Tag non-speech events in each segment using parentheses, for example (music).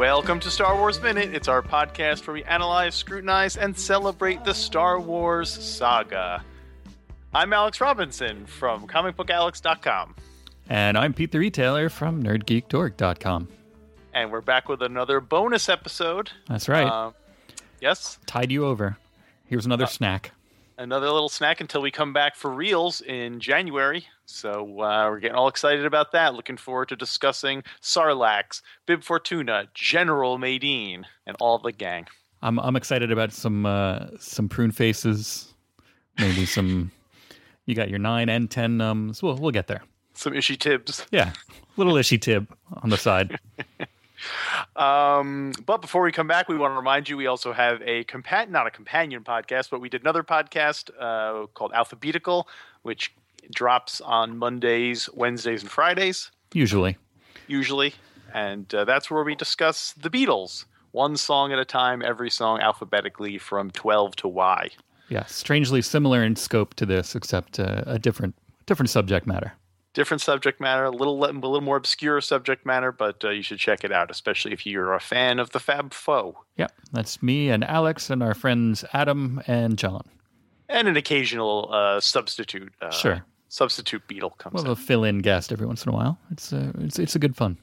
Welcome to Star Wars Minute. It's our podcast where we analyze, scrutinize, and celebrate the Star Wars saga. I'm Alex Robinson from comicbookalex.com. And I'm Pete the Retailer from nerdgeekdork.com. And we're back with another bonus episode. That's right. Uh, yes, Tied you over. Here's another snack. another little snack until we come back for reels in January. So uh, we're getting all excited about that. Looking forward to discussing Sarlaccs, Bib Fortuna, General Madine, and all the gang. I'm I'm excited about some uh, some prune faces, maybe some. You got your nine and ten nums. We'll we'll get there. Some Ishi Tibs. Yeah, little Ishi Tib on the side. (laughs) Um, but before we come back, we want to remind you we also have a compa- not a companion podcast, but we did another podcast uh, called Alphabetical, which drops on Mondays, Wednesdays, and Fridays Usually, usually, and uh, that's where we discuss the Beatles, one song at a time, every song alphabetically from twelve to Y. yeah. Strangely similar in scope to this, except uh, a different different subject matter. Different subject matter, a little a little more obscure subject matter, but uh, you should check it out, especially if you're a fan of the Fab Four Yeah, that's me and Alex and our friends Adam and John. And an occasional uh, substitute. Uh, Sure. substitute Beatle comes Well, in. a fill-in guest every once in a while. It's uh, it's it's a good fun.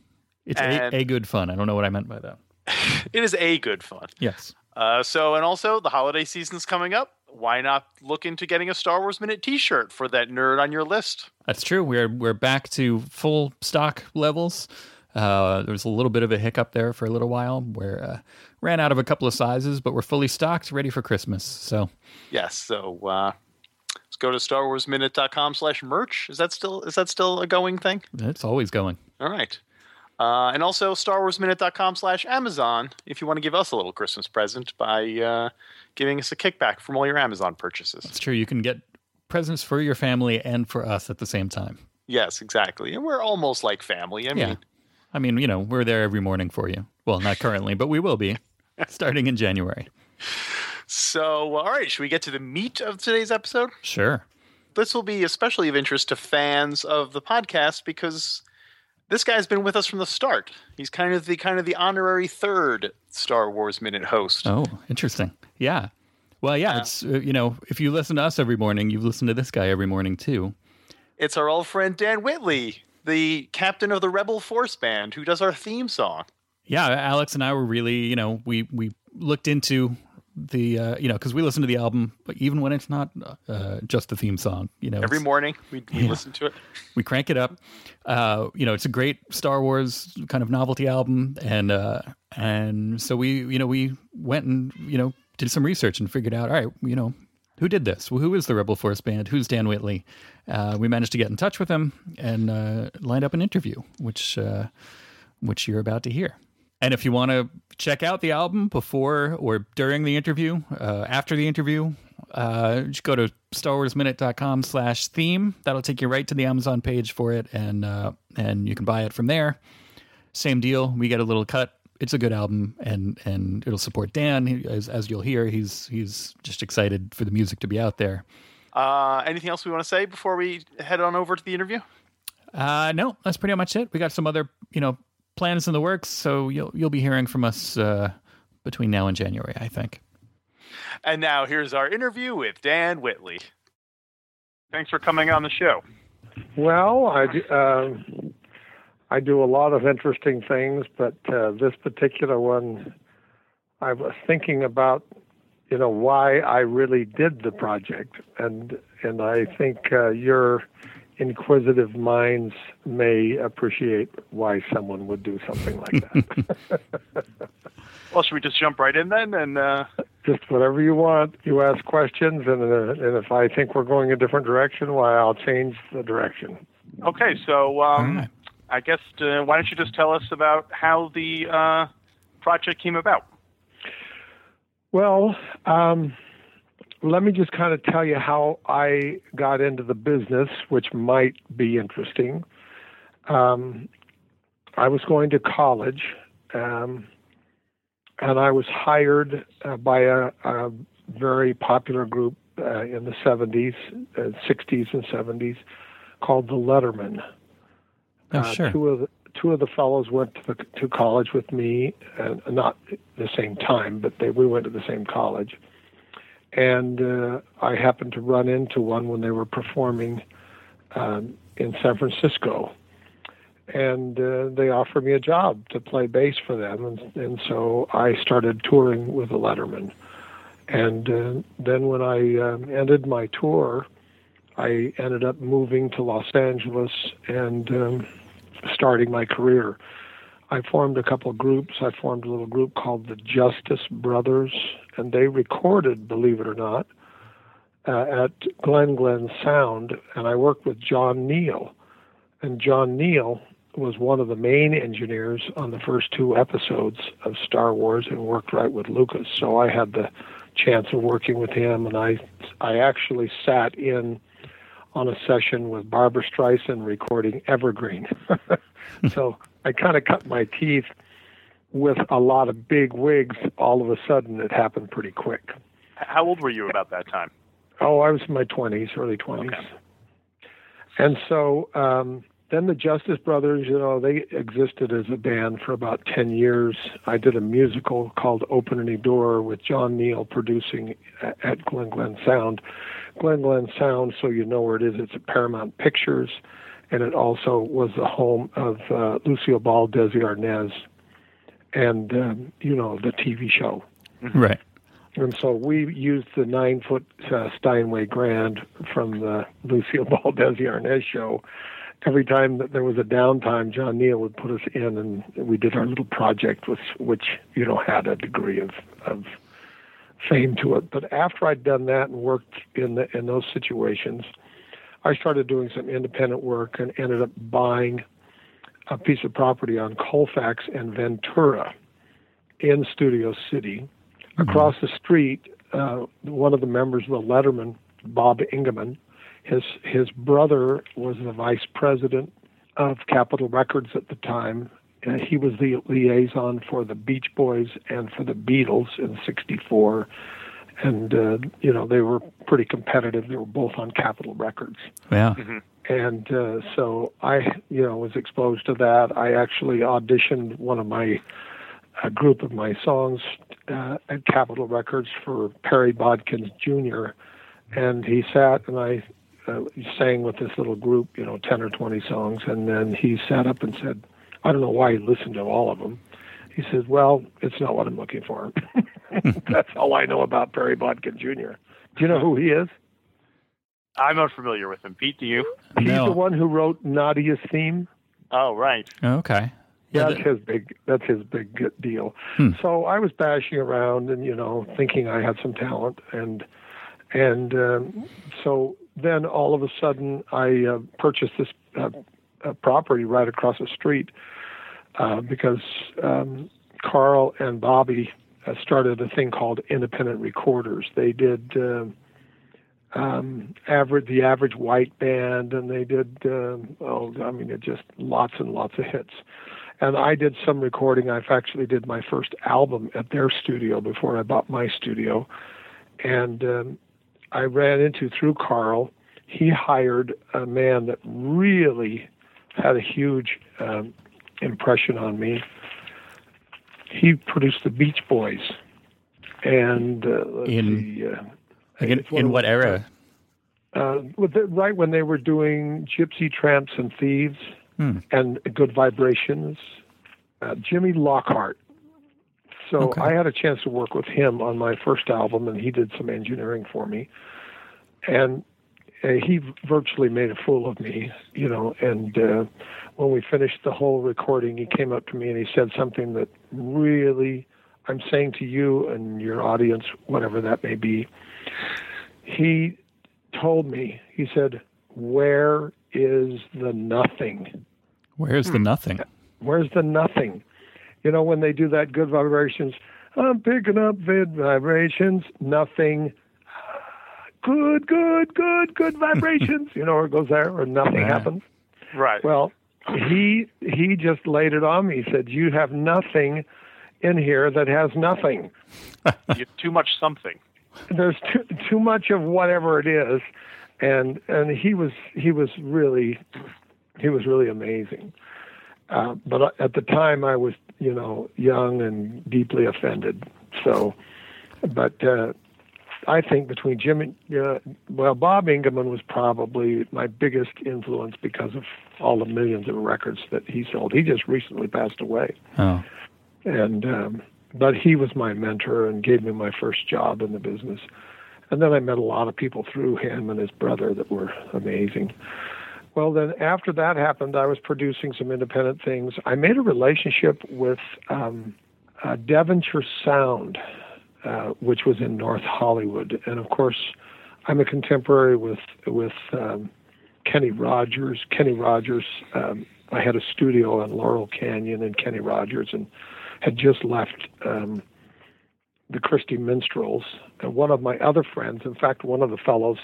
It's a, a good fun. I don't know what I meant by that. (laughs) It is a good fun. Yes. Uh, so, and also the holiday season's coming up. Why not look into getting a Star Wars Minute T-shirt for that nerd on your list? That's true. We're we're back to full stock levels. Uh, there was a little bit of a hiccup there for a little while, where uh, ran out of a couple of sizes, but we're fully stocked, ready for Christmas. So Yes. So uh, let's go to starwarsminute.com slash merch. Is that still is that still a going thing? it's always going. All right. Uh, and also starwarsminute.com slash Amazon if you want to give us a little Christmas present by uh, giving us a kickback from all your Amazon purchases. It's true. You can get presents for your family and for us at the same time. Yes, exactly. And we're almost like family. I mean, Yeah. I mean, you know, we're there every morning for you. Well, not currently, but we will be starting in January. so all right. Should we get to the meat of today's episode? Sure. this will be especially of interest to fans of the podcast because this guy's been with us from the start. He's kind of the kind of the honorary third Star Wars minute host. Oh, interesting. Yeah. Well, yeah, it's uh, you know, if you listen to us every morning, you've listened to this guy every morning too. It's our old friend Dan Whitley, the captain of the Rebel Force Band, who does our theme song. Yeah alex and i were really you know we we looked into the uh you know because we listen to the album but even when it's not uh just the theme song you know Every morning we, we Yeah. listen to it. we crank it up. Uh you know it's a great star wars kind of novelty album and uh and so we you know we went and you know did some research and figured out all right you know who did this? Well, who is the rebel force band? Who's dan whitley? Uh we managed to get in touch with him and uh lined up an interview which uh which you're about to hear and if you want to check out the album before or during the interview, uh, after the interview, uh, just go to starwarsminute.com slash theme. That'll take you right to the Amazon page for it, and uh, and you can buy it from there. Same deal. We get a little cut. It's a good album, and and it'll support Dan. He, as as you'll hear, he's he's just excited for the music to be out there. Uh, anything else we want to say before we head on over to the interview? Uh, no, that's pretty much it. We got some other you know plans in the works, so you'll you'll be hearing from us uh, between now and January, I think. And now here's our interview with Dan Whitley. Thanks for coming on the show. Well, I do, uh, I do a lot of interesting things, but uh, this particular one I was thinking about, you know, why I really did the project, and and I think uh, your inquisitive minds may appreciate why someone would do something like that. (laughs) (laughs) Well, should we just jump right in then? And uh, Just whatever you want. You ask questions, and uh, and if I think we're going a different direction, why I'll change the direction. okay, so um, All right. I guess uh, why don't you just tell us about how the uh, project came about? Well, um, let me just kind of tell you how I got into the business, which might be interesting. Um, I was going to college, um, and I was hired uh, by a, a very popular group uh, in the 70s, uh, 60s, and 70s called the Lettermen. Oh, Uh, sure. Two of the two of the fellows went to, the, to college with me, and not the same time, but they we went to the same college. And uh, I happened to run into one when they were performing um, in San Francisco, and uh, they offered me a job to play bass for them, and, and so I started touring with the Lettermen. And uh, then when I um, ended my tour, I ended up moving to Los Angeles and um, starting my career. I formed a couple of groups. I formed a little group called the Justice Brothers, and they recorded, believe it or not, uh, at Glen Glen Sound. And I worked with John Neal. And John Neal was one of the main engineers on the first two episodes of Star Wars and worked right with Lucas. So I had the chance of working with him, and I, I actually sat in on a session with Barbra Streisand recording Evergreen. (laughs) so I kind of cut my teeth with a lot of big wigs. All of a sudden, it happened pretty quick. How old were you about that time? Oh, I was in my 20s, early 20s. Okay. And so um, then the Justice Brothers, you know, they existed as a band for about 10 years. I did a musical called Open Any Door with John Neal producing at Glen Glen Sound. Glen Glen Sound, so you know where it is, it's at Paramount Pictures, and it also was the home of uh, Lucille Ball, Desi Arnaz, and, um, you know, the TV show. Right. And so we used the nine foot uh, Steinway Grand from the Lucille (laughs) Ball Desi Arnaz show. Every time that there was a downtime, John Neal would put us in, and we did our little project, with, which you know had a degree of of fame to it. But after I'd done that and worked in the, in those situations, I started doing some independent work and ended up buying a piece of property on Colfax and Ventura in Studio City. Across the street, uh, one of the members of the Lettermen, Bob Engemann, his his brother was the vice president of Capitol Records at the time. Uh, he was the liaison for the Beach Boys and for the Beatles in '64, and uh, you know they were pretty competitive. They were both on Capitol Records Yeah. and uh, so I, you know, was exposed to that. I actually auditioned one of my a group of my songs uh, at Capitol Records for Perry Botkins Jr. And he sat and I uh, sang with this little group, you know, ten or twenty songs, and then he sat up and said, "I don't know why he listened to all of them." He says, "Well, it's not what I'm looking for." (laughs) That's all I know about Perry Botkin Jr. Do you know who he is? I'm unfamiliar with him. Pete, do you? He's No. the one who wrote Nadia's theme. Oh, right. Okay. Yeah, that's his big. That's his big deal. Hmm. So I was bashing around and you know thinking I had some talent and and um, so then all of a sudden I uh, purchased this uh, uh, property right across the street uh, because um, Carl and Bobby uh, started a thing called Independent Recorders. They did. Uh, um, average the average white band, and they did um oh, I mean, it just lots and lots of hits and I did some recording. I actually did my first album at their studio before I bought my studio, and um, I ran into through Carl. He hired a man that really had a huge um, impression on me. He produced the Beach Boys, and uh, In- see, uh, in, in what era? uh, right when they were doing Gypsy Tramps and Thieves Hmm. and Good Vibrations. Uh, Jimmy Lockhart, So Okay. I had a chance to work with him on my first album, and he did some engineering for me. And uh, he virtually made a fool of me, you know. And uh, when we finished the whole recording, he came up to me and he said something that really, I'm saying to you and your audience, whatever that may be. He told me, he said, "Where is the nothing?" Where's the nothing? Where's the nothing? You know, when they do that good vibrations, I'm picking up good vibrations, nothing. Good, good, good, good (laughs) vibrations. you know, where it goes there, or nothing Right. happens. Right. Well, he he just laid it on me. He said, "You have nothing in here that has nothing. you too much something. There's too too much of whatever it is." And and he was he was really he was really amazing. Uh, but at the time, I was, you know, young and deeply offended. So, but uh, I think between Jim and, uh, well, Bob Engemann was probably my biggest influence because of all the millions of records that he sold. He just recently passed away. Oh, And, um, but he was my mentor and gave me my first job in the business. And then I met a lot of people through him and his brother that were amazing. Well, then after that happened, I was producing some independent things. I made a relationship with um, uh, Devonshire Sound, uh, which was in North Hollywood, and of course, I'm a contemporary with with um, Kenny Rogers. Kenny Rogers. Um, I had a studio in Laurel Canyon, and Kenny Rogers, and had just left um, the Christy Minstrels. And one of my other friends, in fact, one of the fellows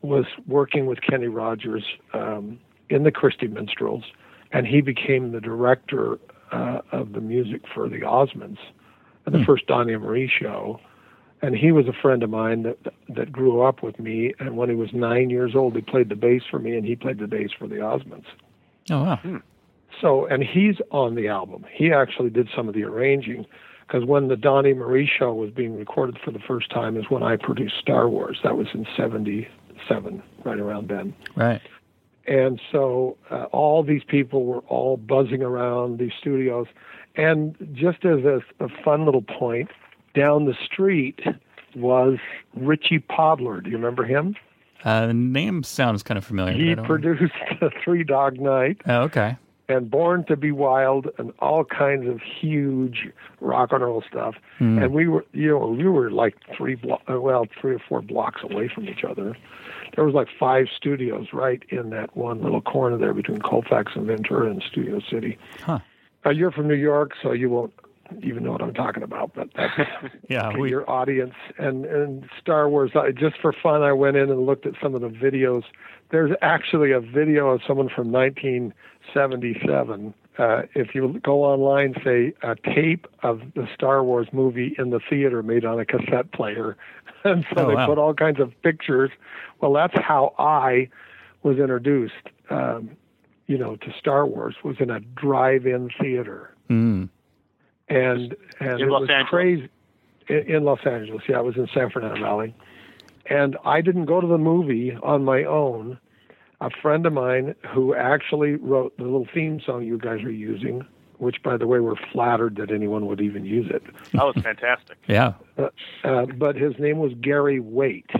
was working with Kenny Rogers um, in the Christy Minstrels, and he became the director uh, of the music for the Osmonds and the first Donnie and Marie show. And he was a friend of mine that that grew up with me. And when he was nine years old, he played the bass for me, and he played the bass for the Osmonds. oh wow. So, and he's on the album. He actually did some of the arranging because when the Donnie Marie show was being recorded for the first time is when I produced Star Wars. That was in 77, right around then. Right. And so uh, all these people were all buzzing around these studios. And just as a, a fun little point, down the street was Richie Podolor. Do you remember him? Uh, the name sounds kind of familiar. He produced (laughs) Three Dog Night. Oh, okay. and Born to Be Wild and all kinds of huge rock and roll stuff. Hmm. And we were, you know, we were like three blo- uh, well, three or four blocks away from each other. There was like five studios right in that one little corner there between Colfax and Ventura and Studio City. Huh. Uh, you're from New York, so you won't even know what I'm talking about. But that's (laughs) Yeah. We, your audience and and Star Wars. I, just for fun, I went in and looked at some of the videos. There's actually a video of someone from 1977. Uh, if you go online, say a tape of the Star Wars movie in the theater made on a cassette player, (laughs) and so Oh, they wow. put all kinds of pictures. Well, that's how I was introduced. Um, you know, to Star Wars was in a drive-in theater Mm. and and In it Los was Angeles. crazy in, in Los Angeles. Yeah, I was in San Fernando Valley, and I didn't go to the movie on my own. A friend of mine who actually wrote the little theme song you guys are using, which, by the way, we're flattered that anyone would even use it. That was fantastic. (laughs) Yeah. Uh, uh, but his name was Gary Waite.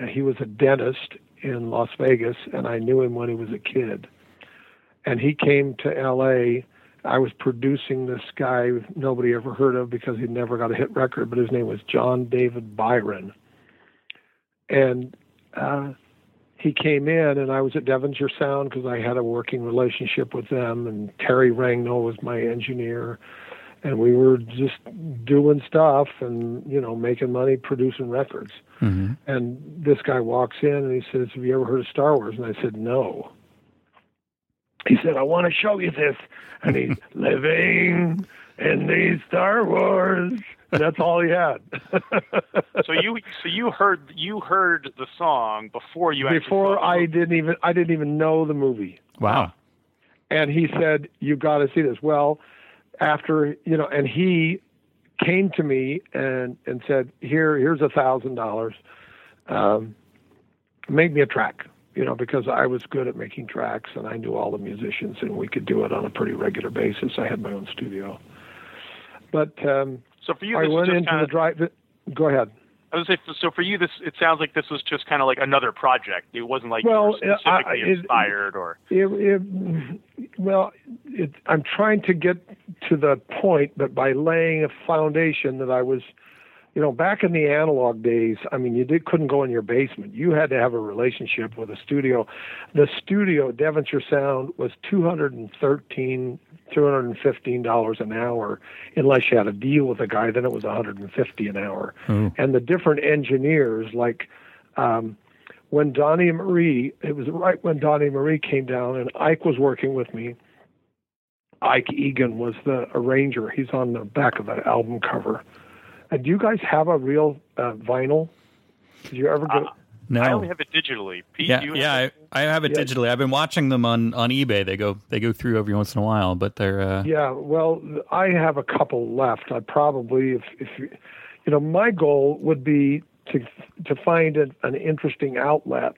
Uh, he was a dentist in Las Vegas, and I knew him when he was a kid. And he came to L.A. I was producing this guy nobody ever heard of because he'd never got a hit record, but his name was John David Byron. And uh, he came in, and I was at Devonshire Sound because I had a working relationship with them, and Terry Rangnall was my engineer. And we were just doing stuff and you know making money producing records. Hmm and this guy walks in and he says have you ever heard of star wars? And i said no he said i want to show you this. And he's (laughs) living in the star wars. And that's all he had. (laughs) So you so you heard you heard the song before you actually before saw the i didn't even i didn't even know the movie. Wow. and he said you got to see this. Well after you know and he came to me and and said here here's a thousand dollars. Um make me a track you know because i was good at making tracks and i knew all the musicians and we could do it on a pretty regular basis i had my own studio but um So for you, I went into kind the of, drive. Go ahead. I was say, so for you, this it sounds like this was just kind of like another project. It wasn't like Well, you were I- specifically it- inspired or. It, it, well, it, I'm trying to get to the point, but by laying a foundation that I was, you know, back in the analog days, I mean, you did, couldn't go in your basement. You had to have a relationship with a studio. The studio, Devonshire Sound, was 213 $215 an hour unless you had a deal with a guy then it was 150 an hour and the different engineers like um, when Donnie Marie, it was right when Donnie Marie came down, and Ike was working with me. Ike Egan was the arranger. He's on the back of the album cover. And do you guys have a real uh, vinyl? Did you ever go? Uh, No. I only have it digitally. Pete, yeah, do you yeah, I, I have it Yeah. digitally. I've been watching them on, on eBay. They go they go through every once in a while, but they're uh, yeah, well, I have a couple left. I probably, if if you, you know, my goal would be to to find an, an interesting outlet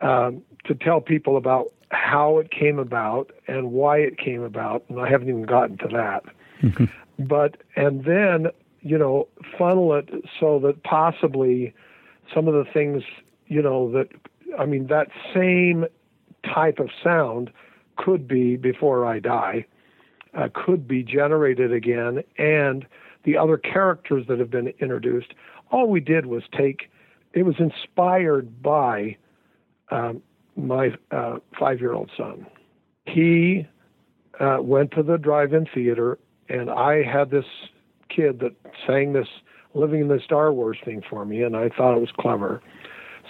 um, to tell people about how it came about and why it came about, and I haven't even gotten to that. (laughs) but and then you know funnel it so that possibly some of the things you know that I mean that same type of sound could be before I die uh, could be generated again and the other characters that have been introduced. All we did was take it was inspired by um, my uh, five-year-old son. He uh, went to the drive-in theater and I had this kid that sang this living in the Star Wars thing for me, and I thought it was clever.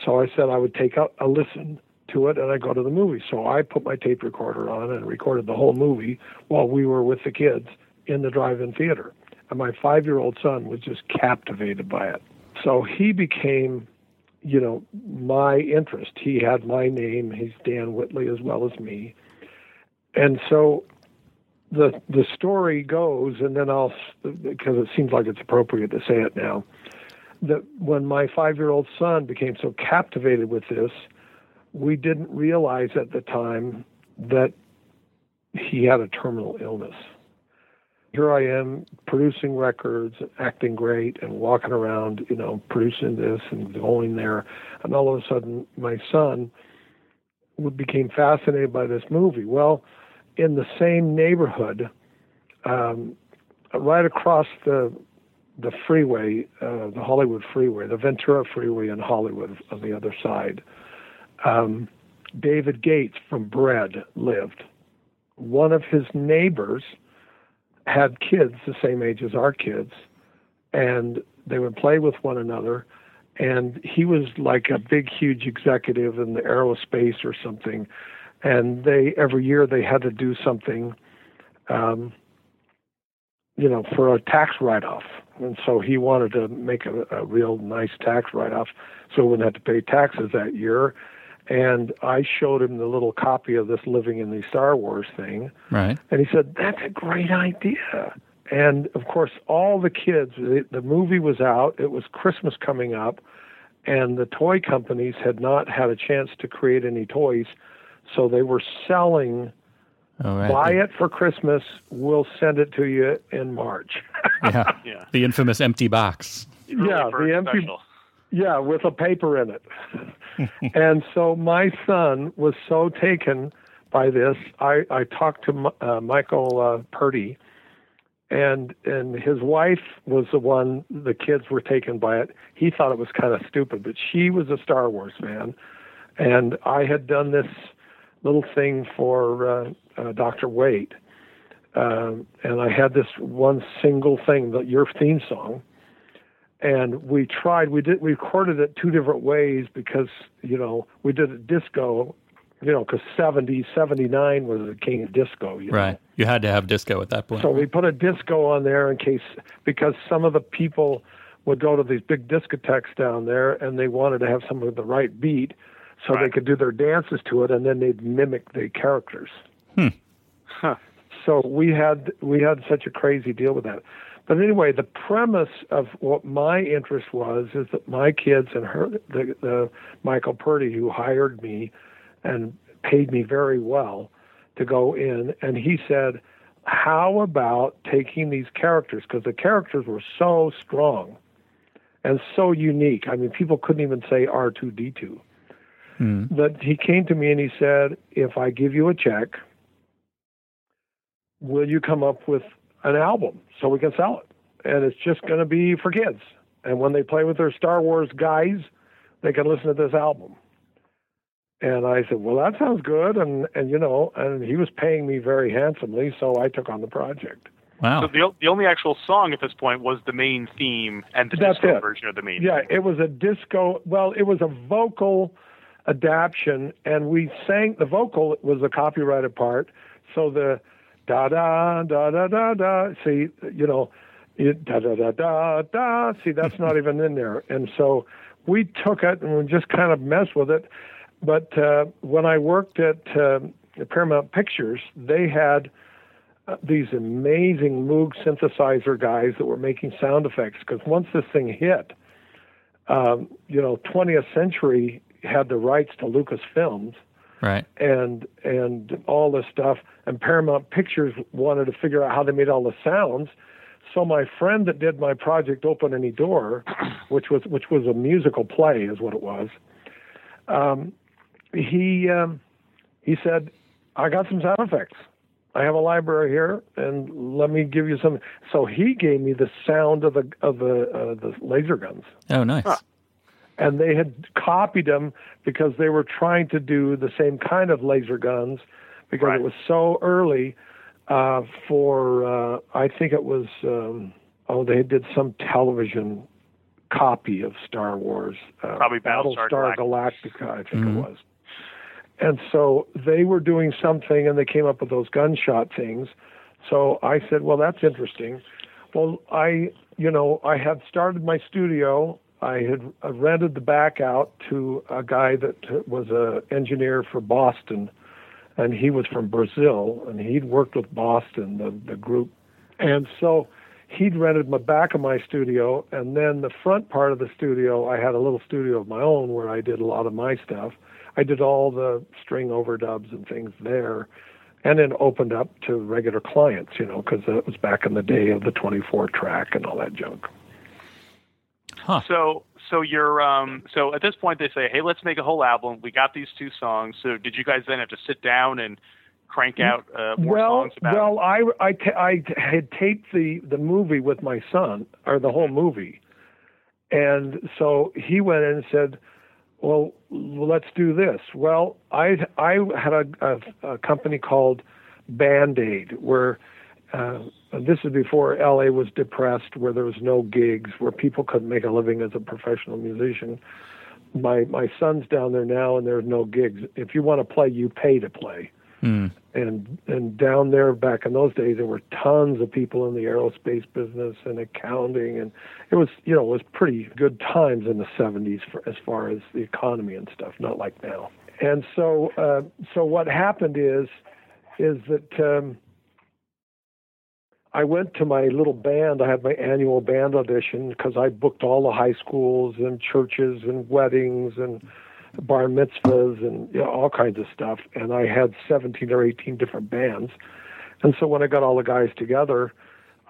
So I said I would take a, listen to it and I go to the movie. So I put my tape recorder on and recorded the whole movie while we were with the kids in the drive-in theater. And my five-year-old son was just captivated by it. So he became, you know, my interest. He had my name. He's Dan Whitley as well as me. And so the the story goes, and then I'll because it seems like it's appropriate to say it now. That when my five year old son became so captivated with this, we didn't realize at the time that he had a terminal illness. Here I am producing records, and acting great, and walking around, you know, producing this and going there, and all of a sudden my son became fascinated by this movie. Well, in the same neighborhood, um, right across the the freeway, uh, the Hollywood freeway, the Ventura freeway in Hollywood on the other side. Um, David Gates from Bread lived. One of his neighbors had kids the same age as our kids, and they would play with one another. And he was like a big, huge executive in the aerospace or something and they every year they had to do something um, you know for a tax write-off. And so he wanted to make a, a real nice tax write-off so he wouldn't have to pay taxes that year. And i showed him the little copy of this living in the star wars thing. Right. and he said that's a great idea. And of course all the kids the, the movie was out. It was christmas coming up. And the toy companies had not had a chance to create any toys so they were selling right. buy it for Christmas, we'll send it to you in March. (laughs) Yeah. Yeah. The infamous empty box. Early yeah, the empty special. yeah, with a paper in it. (laughs) and so my son was so taken by this. I I talked to uh, Michael uh, Purdy and and his wife was the one the kids were taken by it. He thought it was kind of stupid, but she was a Star Wars fan. And I had done this little thing for uh, uh, Dr. Wade. Um, and I had this one single thing, the, your theme song, and we tried. We did. We recorded it two different ways because you know we did it disco, you know, because 70, 79 was the king of disco. You know? Right. You had to have disco at that point. So we put a disco on there in case because some of the people would go to these big discotheques down there and they wanted to have some of the right beat so they could do their dances to it and then they'd mimic the characters. Hmm. So we had we had such a crazy deal with that. But anyway, the premise of what my interest was is that my kids and her, the, the Michael Purdy, who hired me and paid me very well to go in, and he said, how about taking these characters because the characters were so strong and so unique. I mean, people couldn't even say R2D2. Hmm. That he came to me and he said, "If I give you a check, will you come up with an album so we can sell it? And it's just going to be for kids. And when they play with their Star Wars guys, they can listen to this album." And I said, "Well, that sounds good." And and you know, and he was paying me very handsomely, so I took on the project. Wow. So the the only actual song at this point was the main theme and the That's disco it. version of the main. Yeah, theme. it was a disco. Well, it was a vocal adaptation, and we sang. The vocal was a copyrighted part, so the da da da da da da. See, you know, da da da da da. See, that's not even in there, and so we took it and we just kind of messed with it. But uh, when I worked at uh, Paramount Pictures, they had uh, these amazing Moog synthesizer guys that were making sound effects. Because once this thing hit, um, you know, 20th Century had the rights to Lucasfilms right. and and all this stuff, and Paramount Pictures wanted to figure out how they made all the sounds. So my friend that did my project Open Any Door, (clears throat) which was which was a musical play, is what it was. Um, he um, he said, "I got some sound effects. I have a library here, and let me give you some." So he gave me the sound of the of the uh, the laser guns, Oh, nice. And they had copied them because they were trying to do the same kind of laser guns because Right. it was so early. Uh, for uh, I think it was um, oh they did some television copy of Star Wars, uh, Probably Battlestar Galactica, I think it was. And so they were doing something and they came up with those gunshot things. So I said, well, that's interesting. Well, I, you know, I had started my studio. I had rented the back out to a guy that was an engineer for Boston, and he was from Brazil, and he'd worked with Boston, the the group, and so he'd rented my back of my studio, and then the front part of the studio, I had a little studio of my own where I did a lot of my stuff. I did all the string overdubs and things there, and then opened up to regular clients, you know, because it was back in the day of the 24 track and all that junk. Huh. So so you're um so at this point they say, hey, let's make a whole album. We got these two songs. So did you guys then have to sit down and crank out uh, more well, songs about? well, I I I had taped the the movie with my son, or the whole movie, and so he went in and said, "Well, let's do this." Well, I I had a, a, a company called Band Aid where. Uh, this is before LA was depressed, where there was no gigs, where people couldn't make a living as a professional musician. My my son's down there now, and there's no gigs. If you want to play, you pay to play Hmm. and and down there back in those days there were tons of people in the aerospace business and accounting and it was you know it was pretty good times in the 70s for, as far as the economy and stuff not like now and so uh, so what happened is is that um, I went to my little band. I had my annual band audition because I booked all the high schools and churches and weddings and bar mitzvahs and you know, all kinds of stuff. And I had 17 or 18 different bands. And so when I got all the guys together,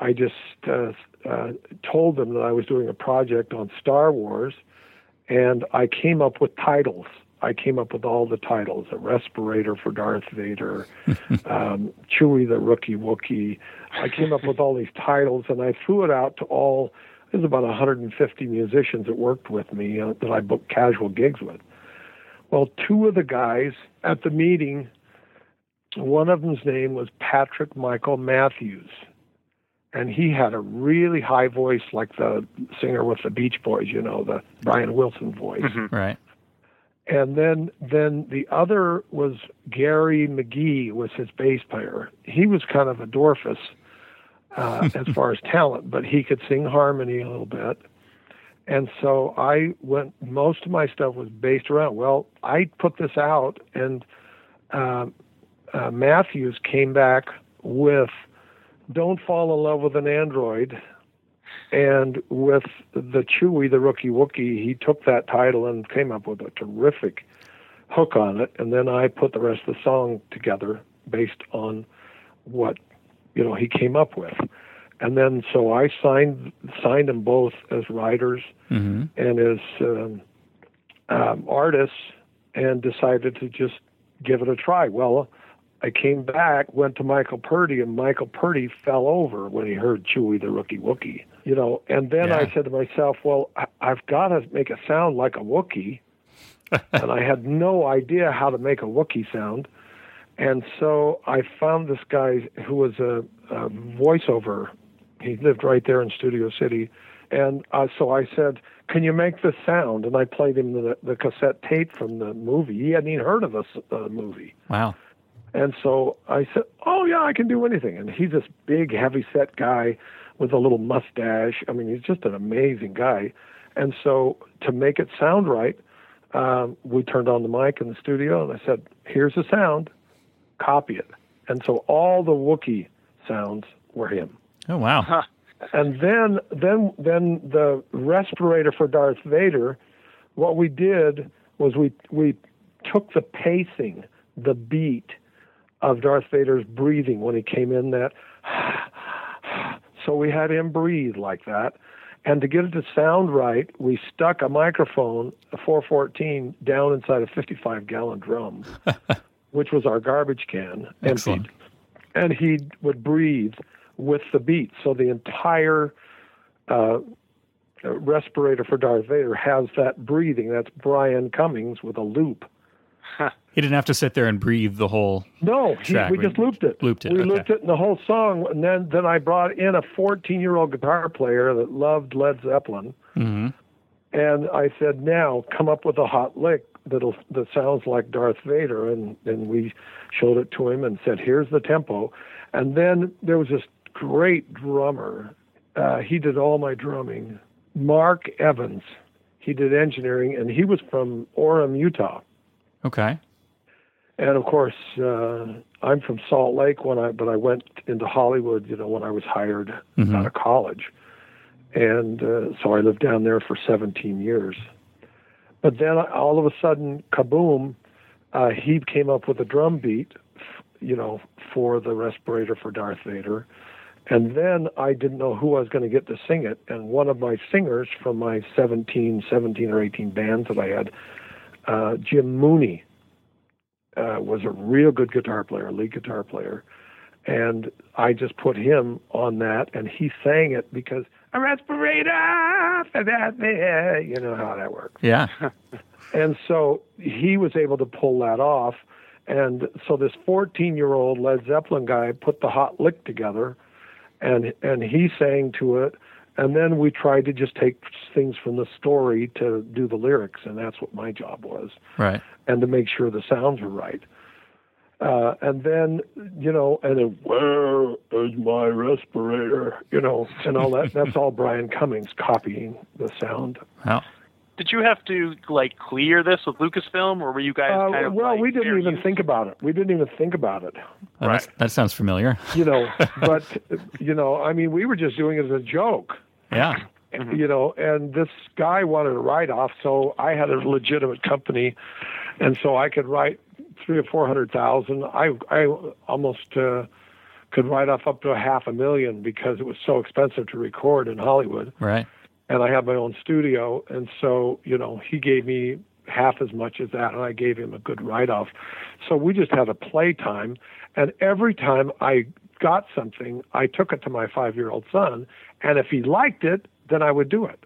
I just uh, uh, told them that I was doing a project on Star Wars, and I came up with titles. I came up with all the titles: a respirator for Darth Vader, (laughs) um, Chewie the Rookie Wookie. I came up with all these titles, and I threw it out to all. There's about 150 musicians that worked with me uh, that I booked casual gigs with. Well, two of the guys at the meeting, one of them's name was Patrick Michael Matthews, and he had a really high voice, like the singer with the Beach Boys, you know, the Brian Wilson voice. Right. And then then the other was Gary McGee was his bass player. He was kind of a dwarfus uh, as far as talent, but he could sing harmony a little bit. And so I went. Most of my stuff was based around. Well, I put this out, and uh, uh, Matthews came back with "Don't Fall in Love with an Android," and with the Chewie, the Rookie Wookie, he took that title and came up with a terrific hook on it. And then I put the rest of the song together based on what you know he came up with. And then so I signed signed them both as writers hmm and as um, um, artists, and decided to just give it a try. Well, I came back, went to Michael Purdy, and Michael Purdy fell over when he heard Chewie the Rookie Wookie. You know, and then I said to myself, "Well, I, I've got to make it sound like a Wookie," (laughs) and I had no idea how to make a Wookie sound. And so I found this guy who was a, a voiceover. He lived right there in Studio City, and uh, so I said, "Can you make this sound?" And I played him the, the cassette tape from the movie. He hadn't even heard of this uh, movie. Wow. And so I said, "Oh yeah, I can do anything." And he's this big, heavy-set guy with a little mustache. I mean, he's just an amazing guy. And so to make it sound right, um, we turned on the mic in the studio, and I said, "Here's the sound, copy it." And so all the Wookiee sounds were him. Oh wow. And then, then, then the respirator for Darth Vader. What we did was we we took the pacing, the beat of Darth Vader's breathing when he came in. That (sighs) so we had him breathe like that. And to get it to sound right, we stuck a microphone, a 414, down inside a 55 gallon drum, (laughs) which was our garbage can, Excellent. And he would breathe with the beat. So the entire uh, uh, respirator for Darth Vader has that breathing. That's Brian Cummings with a loop. He didn't have to sit there and breathe the whole. No, he, we we just looped it. looped it, We okay. looped it in the whole song, and then then I brought in a 14 year old guitar player that loved Led Zeppelin, hmm and I said, "Now come up with a hot lick that'll that sounds like Darth Vader," and and we showed it to him and said, "Here's the tempo," and then there was this great drummer. Uh, he did all my drumming. Mark Evans. He did engineering, and he was from Orem, Utah. Okay. And of course, uh, I'm from Salt Lake when I, but I went into Hollywood, you know, when I was hired Mhm. out of college, and uh, so I lived down there for 17 years. But then all of a sudden, kaboom! Uh, he came up with a drum beat, you know, for the respirator for Darth Vader. And then I didn't know who I was going to get to sing it. And one of my singers from my 17, 17 or 18 bands that I had, uh, Jim Mooney, uh, was a real good guitar player, lead guitar player. And I just put him on that, and he sang it because a respirator for that there. You know how that works. Yeah. (laughs) And so he was able to pull that off. And so this 14 year old Led Zeppelin guy put the hot lick together and and he sang to it. And then we tried to just take things from the story to do the lyrics, and that's what my job was, Right. and to make sure the sounds were right. Uh, and then, you know, and then where is my respirator? You know, and all that. That's all Brian Cummings copying the sound. Wow. Did you have to like clear this with Lucasfilm, or were you guys Uh, kind of well, like, we didn't even use? think about it. We didn't even think about it, that's- That sounds familiar. you know. (laughs) but you know, I mean, we were just doing it as a joke, Yeah. you know. And this guy wanted a write off, so I had a legitimate company, and so I could write three or four hundred thousand. I I almost uh, could write off up to a half a million because it was so expensive to record in Hollywood. Right. and I had my own studio, and so you know he gave me half as much as that, and I gave him a good write-off. So we just had a playtime, and every time I got something, I took it to my five-year-old son, and if he liked it, then I would do it.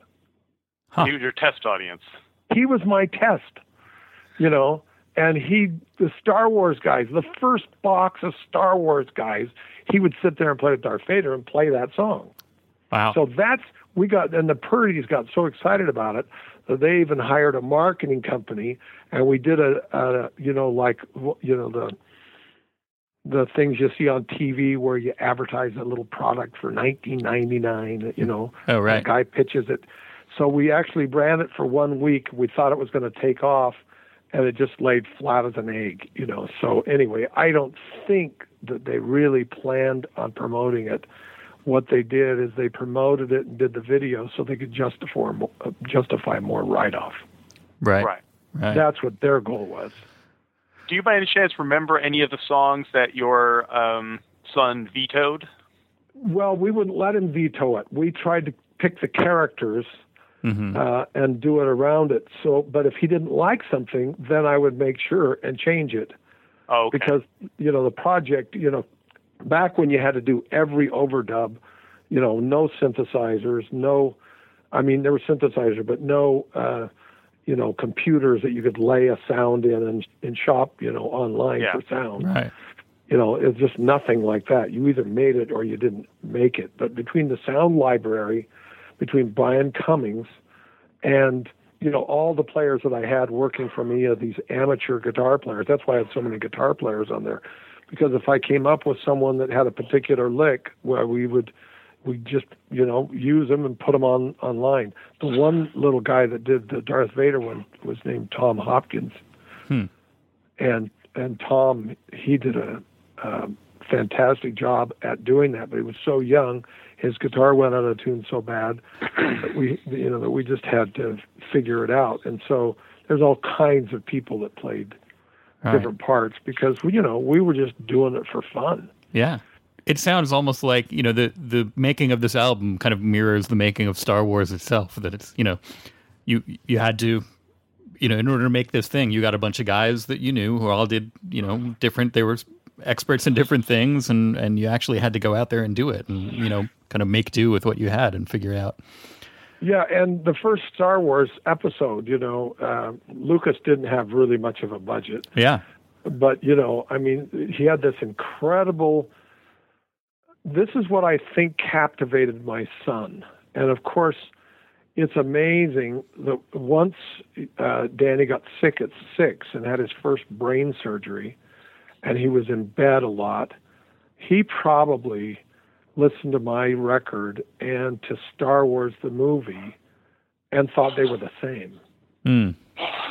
Huh. You, your test audience. He was my test, you know, and he the Star Wars guys, the first box of Star Wars guys, he would sit there and play with Darth Vader and play that song. Wow. So that's we got, and the Purdy's got so excited about it that they even hired a marketing company, and we did a, a you know, like you know the the things you see on TV where you advertise a little product for 19.99. You know, oh, the guy pitches it. So we actually ran it for one week. We thought it was going to take off, and it just laid flat as an egg. You know. So anyway, I don't think that they really planned on promoting it. What they did is they promoted it and did the video so they could justify more, justify more write-off. Right. Right. Right. That's what their goal was. Do you by any chance remember any of the songs that your um, son vetoed? Well, we wouldn't let him veto it. We tried to pick the characters Mm-hmm. uh, and do it around it. So, but if he didn't like something, then I would make sure and change it Oh, okay. because you know the project. You know, back when you had to do every overdub, you know, no synthesizers, no. I mean, there were synthesizer, but no, uh, you know, computers that you could lay a sound in and, and shop, you know, online Yeah. for sound Right. you know, it's just nothing like that. You either made it or you didn't make it. But between the sound library, between Brian Cummings and you know all the players that I had working for me, uh, these amateur guitar players. That's why I had so many guitar players on there, because if I came up with someone that had a particular lick, where we would we just you know use them and put them on online. The one little guy that did the Darth Vader one was named Tom Hopkins, Hmm. and and Tom he did a um, fantastic job at doing that, but he was so young. His guitar went out of tune so bad that we, you know, that we just had to figure it out. And so there's all kinds of people that played Right. different parts because we, you know, we were just doing it for fun. Yeah. It sounds almost like, you know, the the making of this album kind of mirrors the making of Star Wars itself that it's, you know, you you had to you know, in order to make this thing, you got a bunch of guys that you knew who all did, you know, different they were experts in different things and and you actually had to go out there and do it and, you know, kind of make do with what you had and figure out. Yeah, and the first Star Wars episode, you know, uh, Lucas didn't have really much of a budget. Yeah. but you know, I mean, he had this incredible. This is what I think captivated my son, and of course, it's amazing that once uh, Danny got sick at six and had his first brain surgery, and he was in bed a lot, he probably listened to my record and to Star Wars the movie, and thought they were the same. Mm.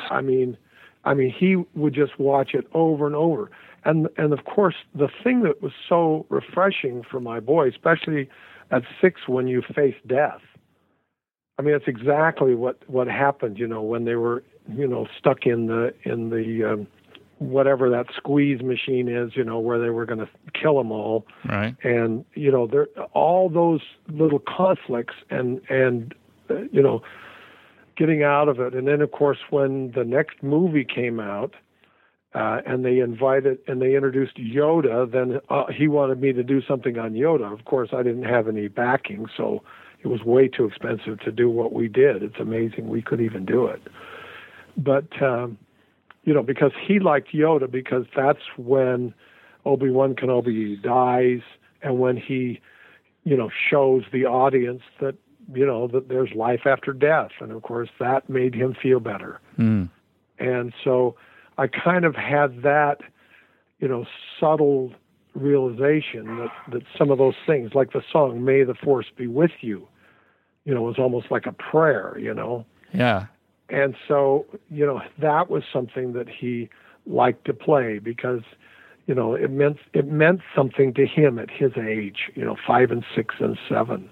I mean, I mean, he would just watch it over and over. And and of course, the thing that was so refreshing for my boy, especially at six when you face death. I mean, it's exactly what what happened. You know, when they were you know stuck in the in the um, whatever that squeeze machine is. You know, where they were going to kill them all Right. and you know there all those little conflicts and and uh, you know getting out of it and then of course when the next movie came out uh, and they invited and they introduced Yoda then uh, he wanted me to do something on Yoda. Of course I didn't have any backing so it was way too expensive to do what we did. It's amazing we could even do it. But um you know because he liked Yoda because that's when Obi-Wan Kenobi dies and when he you know shows the audience that you know that there's life after death. And of course that made him feel better. Mm. and so I kind of had that you know subtle realization that that some of those things like the song may the force be with you you know was almost like a prayer you know? Yeah. and so you know that was something that he liked to play because you know it meant it meant something to him at his age you know five and six and seven.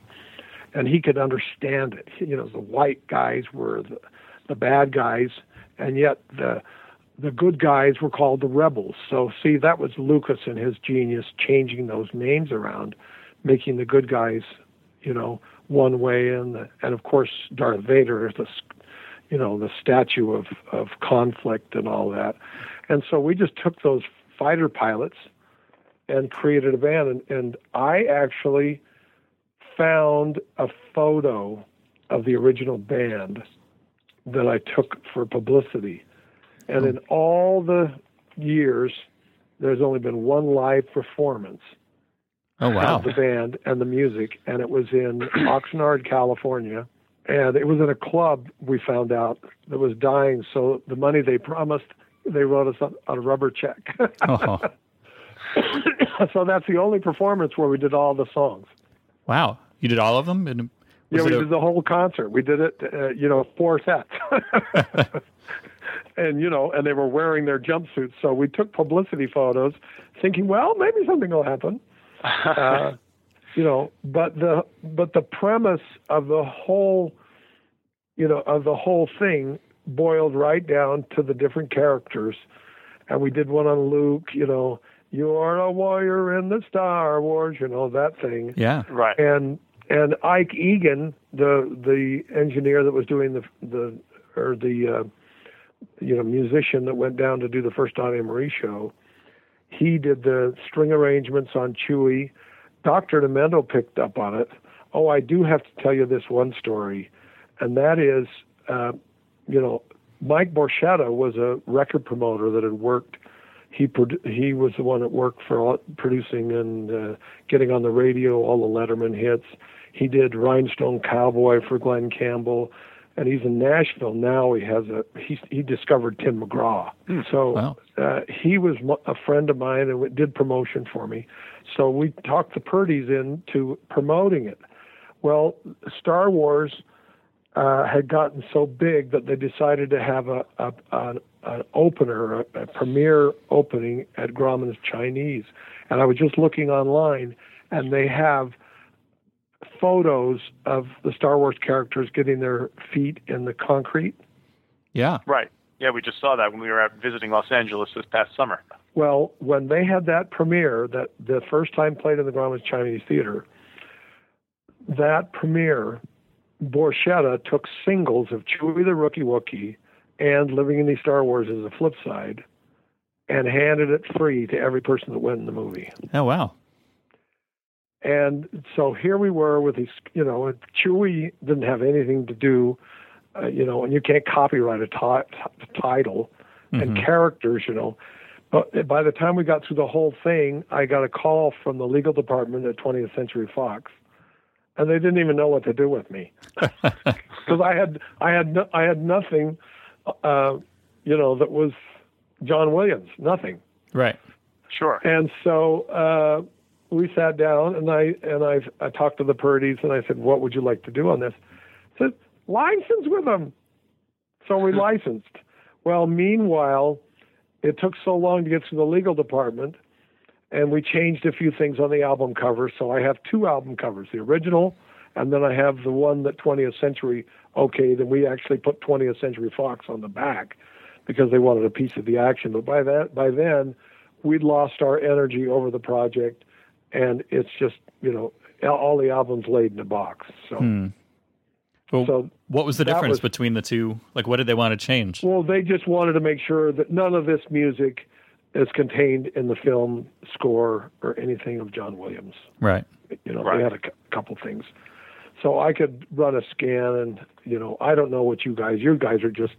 And he could understand it. You know the white guys were the the bad guys and yet the the good guys were called the rebels. So see that was lucas and his genius changing those names around making the good guys you know one way. And and of course darth vader is the you know the statue of of conflict and all that. And so we just took those fighter pilots and created a band and, and i actually found a photo of the original band that i took for publicity and in all the years there's only been one live performance Oh wow. of the band and the music, and it was in (clears throat) Oxnard, California. And it was in a club we found out that was dying. So the money they promised, they wrote us a, a rubber check. (laughs) Oh. so that's the only performance where we did all the songs. Wow. You did all of them? And Yeah, we a- did the whole concert. We did it, uh, you know, four sets. (laughs) (laughs) and you know, and they were wearing their jumpsuits. So we took publicity photos, thinking, well, maybe something will happen. (laughs) uh, you know, but the but the premise of the whole, you know, of the whole thing boiled right down to the different characters, and we did one on Luke, you know, You're a warrior in the Star Wars, you know that thing. Yeah. Right. And and Ike Egan, the the engineer that was doing the the or the uh, you know musician that went down to do the first Donny Marie show, he did the string arrangements on Chewie. Dr. Demento picked up on it. Oh, I do have to tell you this one story, and that is, uh, you know, Mike Borchetta was a record promoter that had worked. He he was the one that worked for all, producing and uh, getting on the radio all the Lettermen hits. He did Rhinestone Cowboy for Glen Campbell, and he's in Nashville now. He has a he he discovered Tim McGraw. So Wow. uh, he was a friend of mine and did promotion for me. So we talked the Purdy's into promoting it. Well, Star Wars uh, had gotten so big that they decided to have a, a an, an opener, a, a premiere opening at Grauman's Chinese. And I was just looking online, and they have photos of the Star Wars characters getting their feet in the concrete. Yeah. Right. Yeah, we just saw that when we were out visiting Los Angeles this past summer. Well, when they had that premiere, that the first time played in the Grauman's Chinese Theater, that premiere, Borchetta took singles of Chewie the Rookie Wookiee and Living in the Star Wars as a flip side, and handed it free to every person that went in the movie. Oh wow. And so here we were with these, you know, Chewie didn't have anything to do, uh, you know, and you can't copyright a ti- t- title and characters, you know. But by the time we got through the whole thing, I got a call from the legal department at 20th Century Fox, and they didn't even know what to do with me (laughs) because I had I had no, I had nothing, uh, you know, that was John Williams, nothing. Right. Sure. And so uh, we sat down, and I and I I talked to the Purdy's, and I said, "What would you like to do on this?" I said, "License with them." So we (laughs) licensed. Well, meanwhile, it took so long to get through the legal department, and we changed a few things on the album cover. So I have two album covers: the original, and then I have the one that 20th Century okayed, and we actually put 20th Century Fox on the back because they wanted a piece of the action. But by that, by then, we'd lost our energy over the project, and it's just you know all the albums laid in a box. So, Hmm. Well, so what was the difference was- between the two? Like, what did they want to change? well, they just wanted to make sure that none of this music is contained in the film score or anything of John Williams. Right. You know, Right. they had a cou- couple things. So I could run a scan, and you know, I don't know what you guys. You guys are just,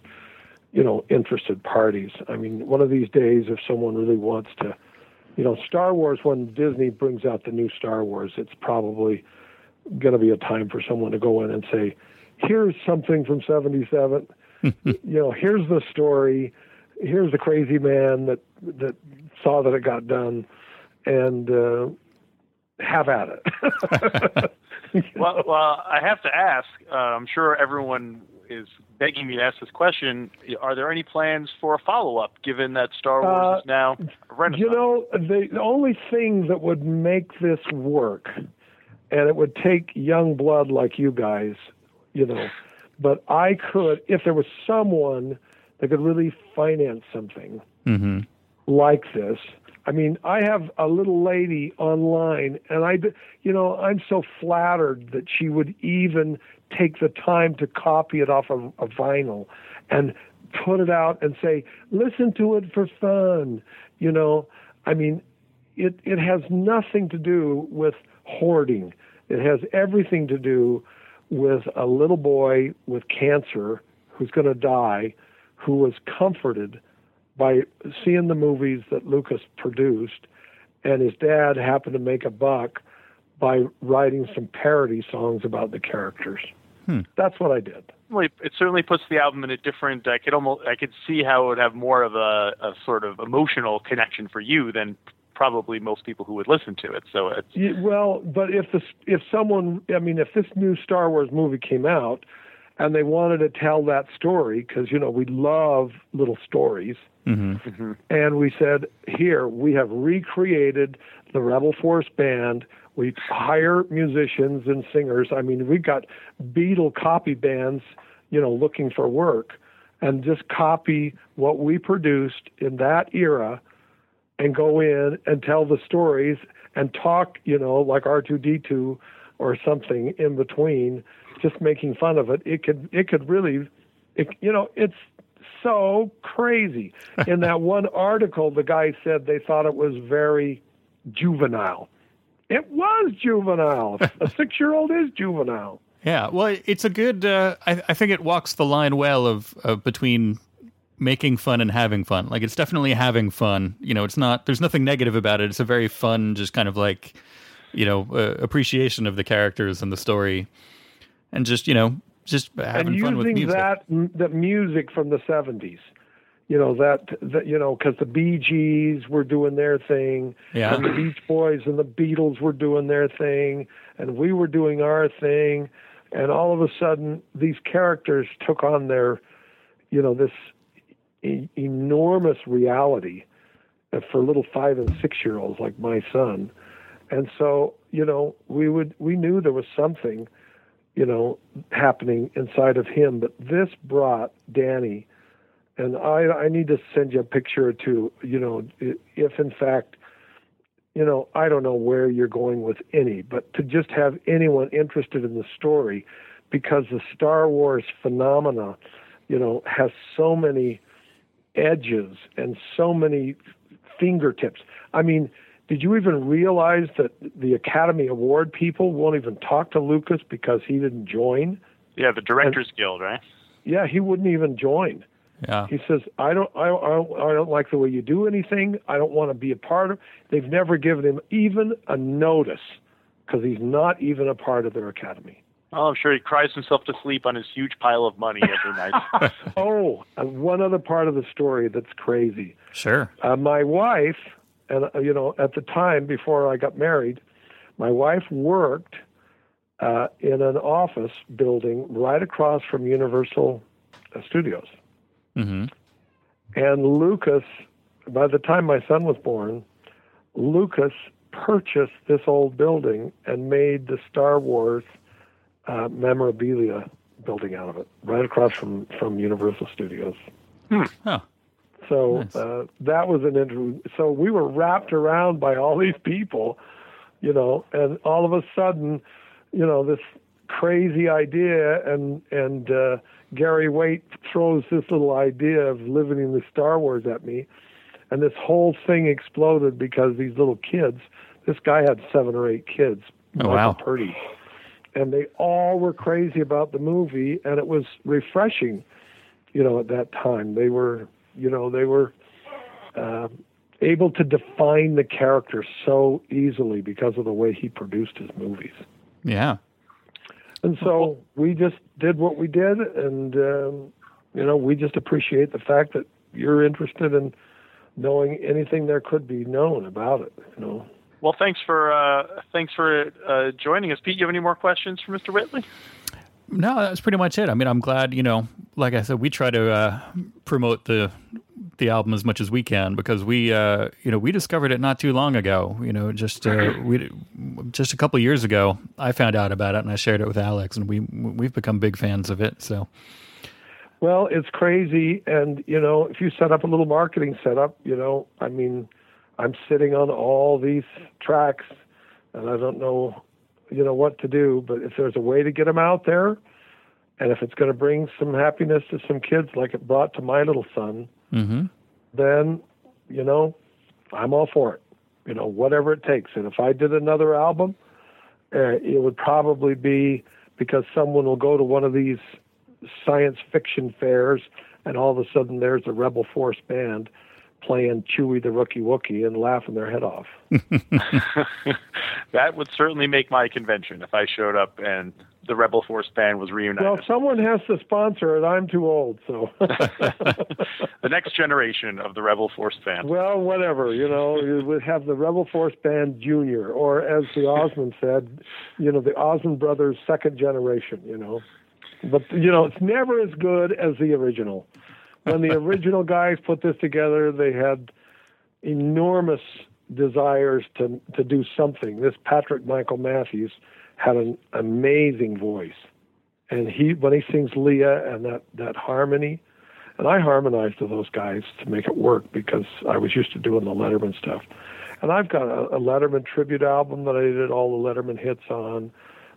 you know, interested parties. I mean, one of these days, if someone really wants to, you know, Star Wars. When Disney brings out the new Star Wars, it's probably going to be a time for someone to go in and say, "Here's something from '77. (laughs) you know, here's the story. Here's the crazy man that that saw that it got done, and uh, have at it." (laughs) (laughs) well, well, I have to ask. Uh, I'm sure everyone is begging me to ask this question. Are there any plans for a follow up, given that Star Wars Uh, is now a? You know, the, the only thing that would make this work, and it would take young blood like you guys, you know, but I could, if there was someone that could really finance something Mm-hmm. like this. I mean, I have a little lady online, and I, you know, I'm so flattered that she would even take the time to copy it off of a vinyl and put it out and say, listen to it for fun. You know, I mean, it it has nothing to do with hoarding. It has everything to do with a little boy with cancer who's going to die, who was comforted by seeing the movies that Lucas produced, and his dad happened to make a buck by writing some parody songs about the characters. That's what I did. Well, it certainly puts the album in a different. I could almost, I could see how it would have more of a, a sort of emotional connection for you than probably most people who would listen to it. So it's Yeah, well, but if this, if someone, I mean, if this new Star Wars movie came out, and they wanted to tell that story, because you know we love little stories, Mm-hmm. and we said, here we have recreated the Rebel Force band. We hire musicians and singers. I mean, we've got Beatle copy bands, you know, looking for work, and just copy what we produced in that era and go in and tell the stories and talk, you know, like R2D2 or something in between, just making fun of it. It could it could really, it, you know, it's so crazy. (laughs) in that one article, the guy said they thought it was very juvenile. It was juvenile. (laughs) A six year old is juvenile. Yeah, well, it's a good. Uh, I, I think it walks the line well of, of between making fun and having fun. Like it's definitely having fun. You know, it's not. There's nothing negative about it. It's a very fun, just kind of like, you know, uh, appreciation of the characters and the story, and just you know, just having and fun with using music. that the music from the 70s you know that, that you know because the bee gees were doing their thing Yeah. and the beach boys and the beatles were doing their thing and we were doing our thing and all of a sudden these characters took on their you know this e- enormous reality for little five and six year olds like my son and so you know we would we knew there was something you know, happening inside of him. But this brought Danny, and I, I need to send you a picture or two, you know, if in fact, you know, I don't know where you're going with any, but to just have anyone interested in the story, because the Star Wars phenomena, you know, has so many edges and so many fingertips. I mean, did you even realize that the Academy Award people won't even talk to Lucas because he didn't join? Yeah, the Directors Guild, right? Yeah, he wouldn't even join. Yeah, He says, "I don't, I, I, don't- I don't like the way you do anything. I don't want to be a part of." They've never given him even a notice because he's not even a part of their academy. Oh, I'm sure he cries himself to sleep on his huge pile of money every night. (laughs) Oh, and one other part of the story that's crazy. sure. Uh, my wife, and uh, you know, at the time before I got married, my wife worked uh, in an office building right across from Universal uh, Studios. Hmm And Lucas, by the time my son was born, Lucas purchased this old building and made the Star Wars uh, memorabilia building out of it, right across from from Universal Studios. Huh. So Nice. uh, that was an interview. So we were wrapped around by all these people, you know, and all of a sudden, you know, this crazy idea, and and uh, Gary Waite throws this little idea of living in the Star Wars at me, and this whole thing exploded because these little kids. This guy had seven or eight kids. Oh, Michael wow. Purdy. And they all were crazy about the movie, and it was refreshing, you know, at that time. They were, you know, they were uh, able to define the character so easily because of the way he produced his movies. Yeah. And so we just did what we did, and um, you know, we just appreciate the fact that you're interested in knowing anything there could be known about it. You know. well, thanks for uh, thanks for uh, joining us, Pete. You have any more questions for Mr. Whitley? No, that's pretty much it. I mean, I'm glad, you know, like I said, we try to uh, promote the the album as much as we can because we, uh, you know, we discovered it not too long ago. You know, just uh, we just a couple years ago, I found out about it and I shared it with Alex, and we we've become big fans of it. So Well, it's crazy, and you know, if you set up a little marketing setup, you know, I mean, I'm sitting on all these tracks, and I don't know, you know, what to do. But if there's a way to get them out there, and if it's going to bring some happiness to some kids, like it brought to my little son, hmm then, you know, I'm all for it. You know, whatever it takes. And if I did another album, uh, it would probably be because someone will go to one of these science fiction fairs, and all of a sudden there's a Rebel Force band playing Chewie the Rookie Wookie and laughing their head off. (laughs) (laughs) That would certainly make my convention if I showed up and the Rebel Force band was reunited. Well, someone has to sponsor it. I'm too old, so. (laughs) (laughs) the next generation of the Rebel Force band. Well, whatever, you know, you would have the Rebel Force Band Junior, or as the Osmond said, you know, the Osmond brothers' second generation, you know. But, you know, it's never as good as the original. When the (laughs) original guys put this together, they had enormous desires to, to do something. This Patrick Michael Matthews had an amazing voice. And he, when he sings Leia and that, that harmony, And I harmonized with those guys to make it work because I was used to doing the Lettermen stuff. And I've got a, a Lettermen tribute album that I did all the Lettermen hits on.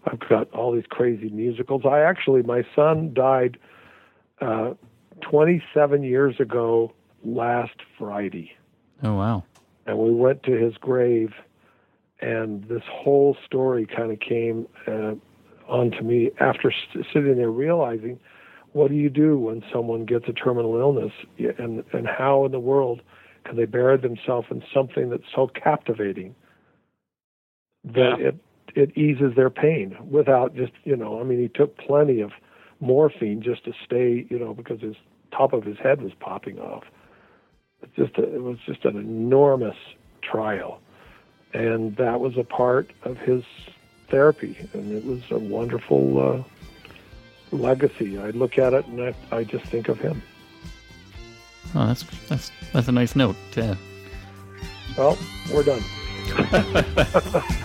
I've got all these crazy musicals. I actually, my son died uh, 27 years ago last Friday. Oh wow! And we went to his grave, and this whole story kind of came uh, onto me after st- sitting there realizing, what do you do when someone gets a terminal illness, and and how in the world can they bury themselves in something that's so captivating that yeah. it it eases their pain without just you know I mean he took plenty of morphine just to stay you know because his top of his head was popping off. It's just a, it was just an enormous trial, and that was a part of his therapy, and it was a wonderful uh, legacy. I look at it and I, I just think of him. Oh, that's that's that's a nice note. Yeah. Well, we're done. (laughs)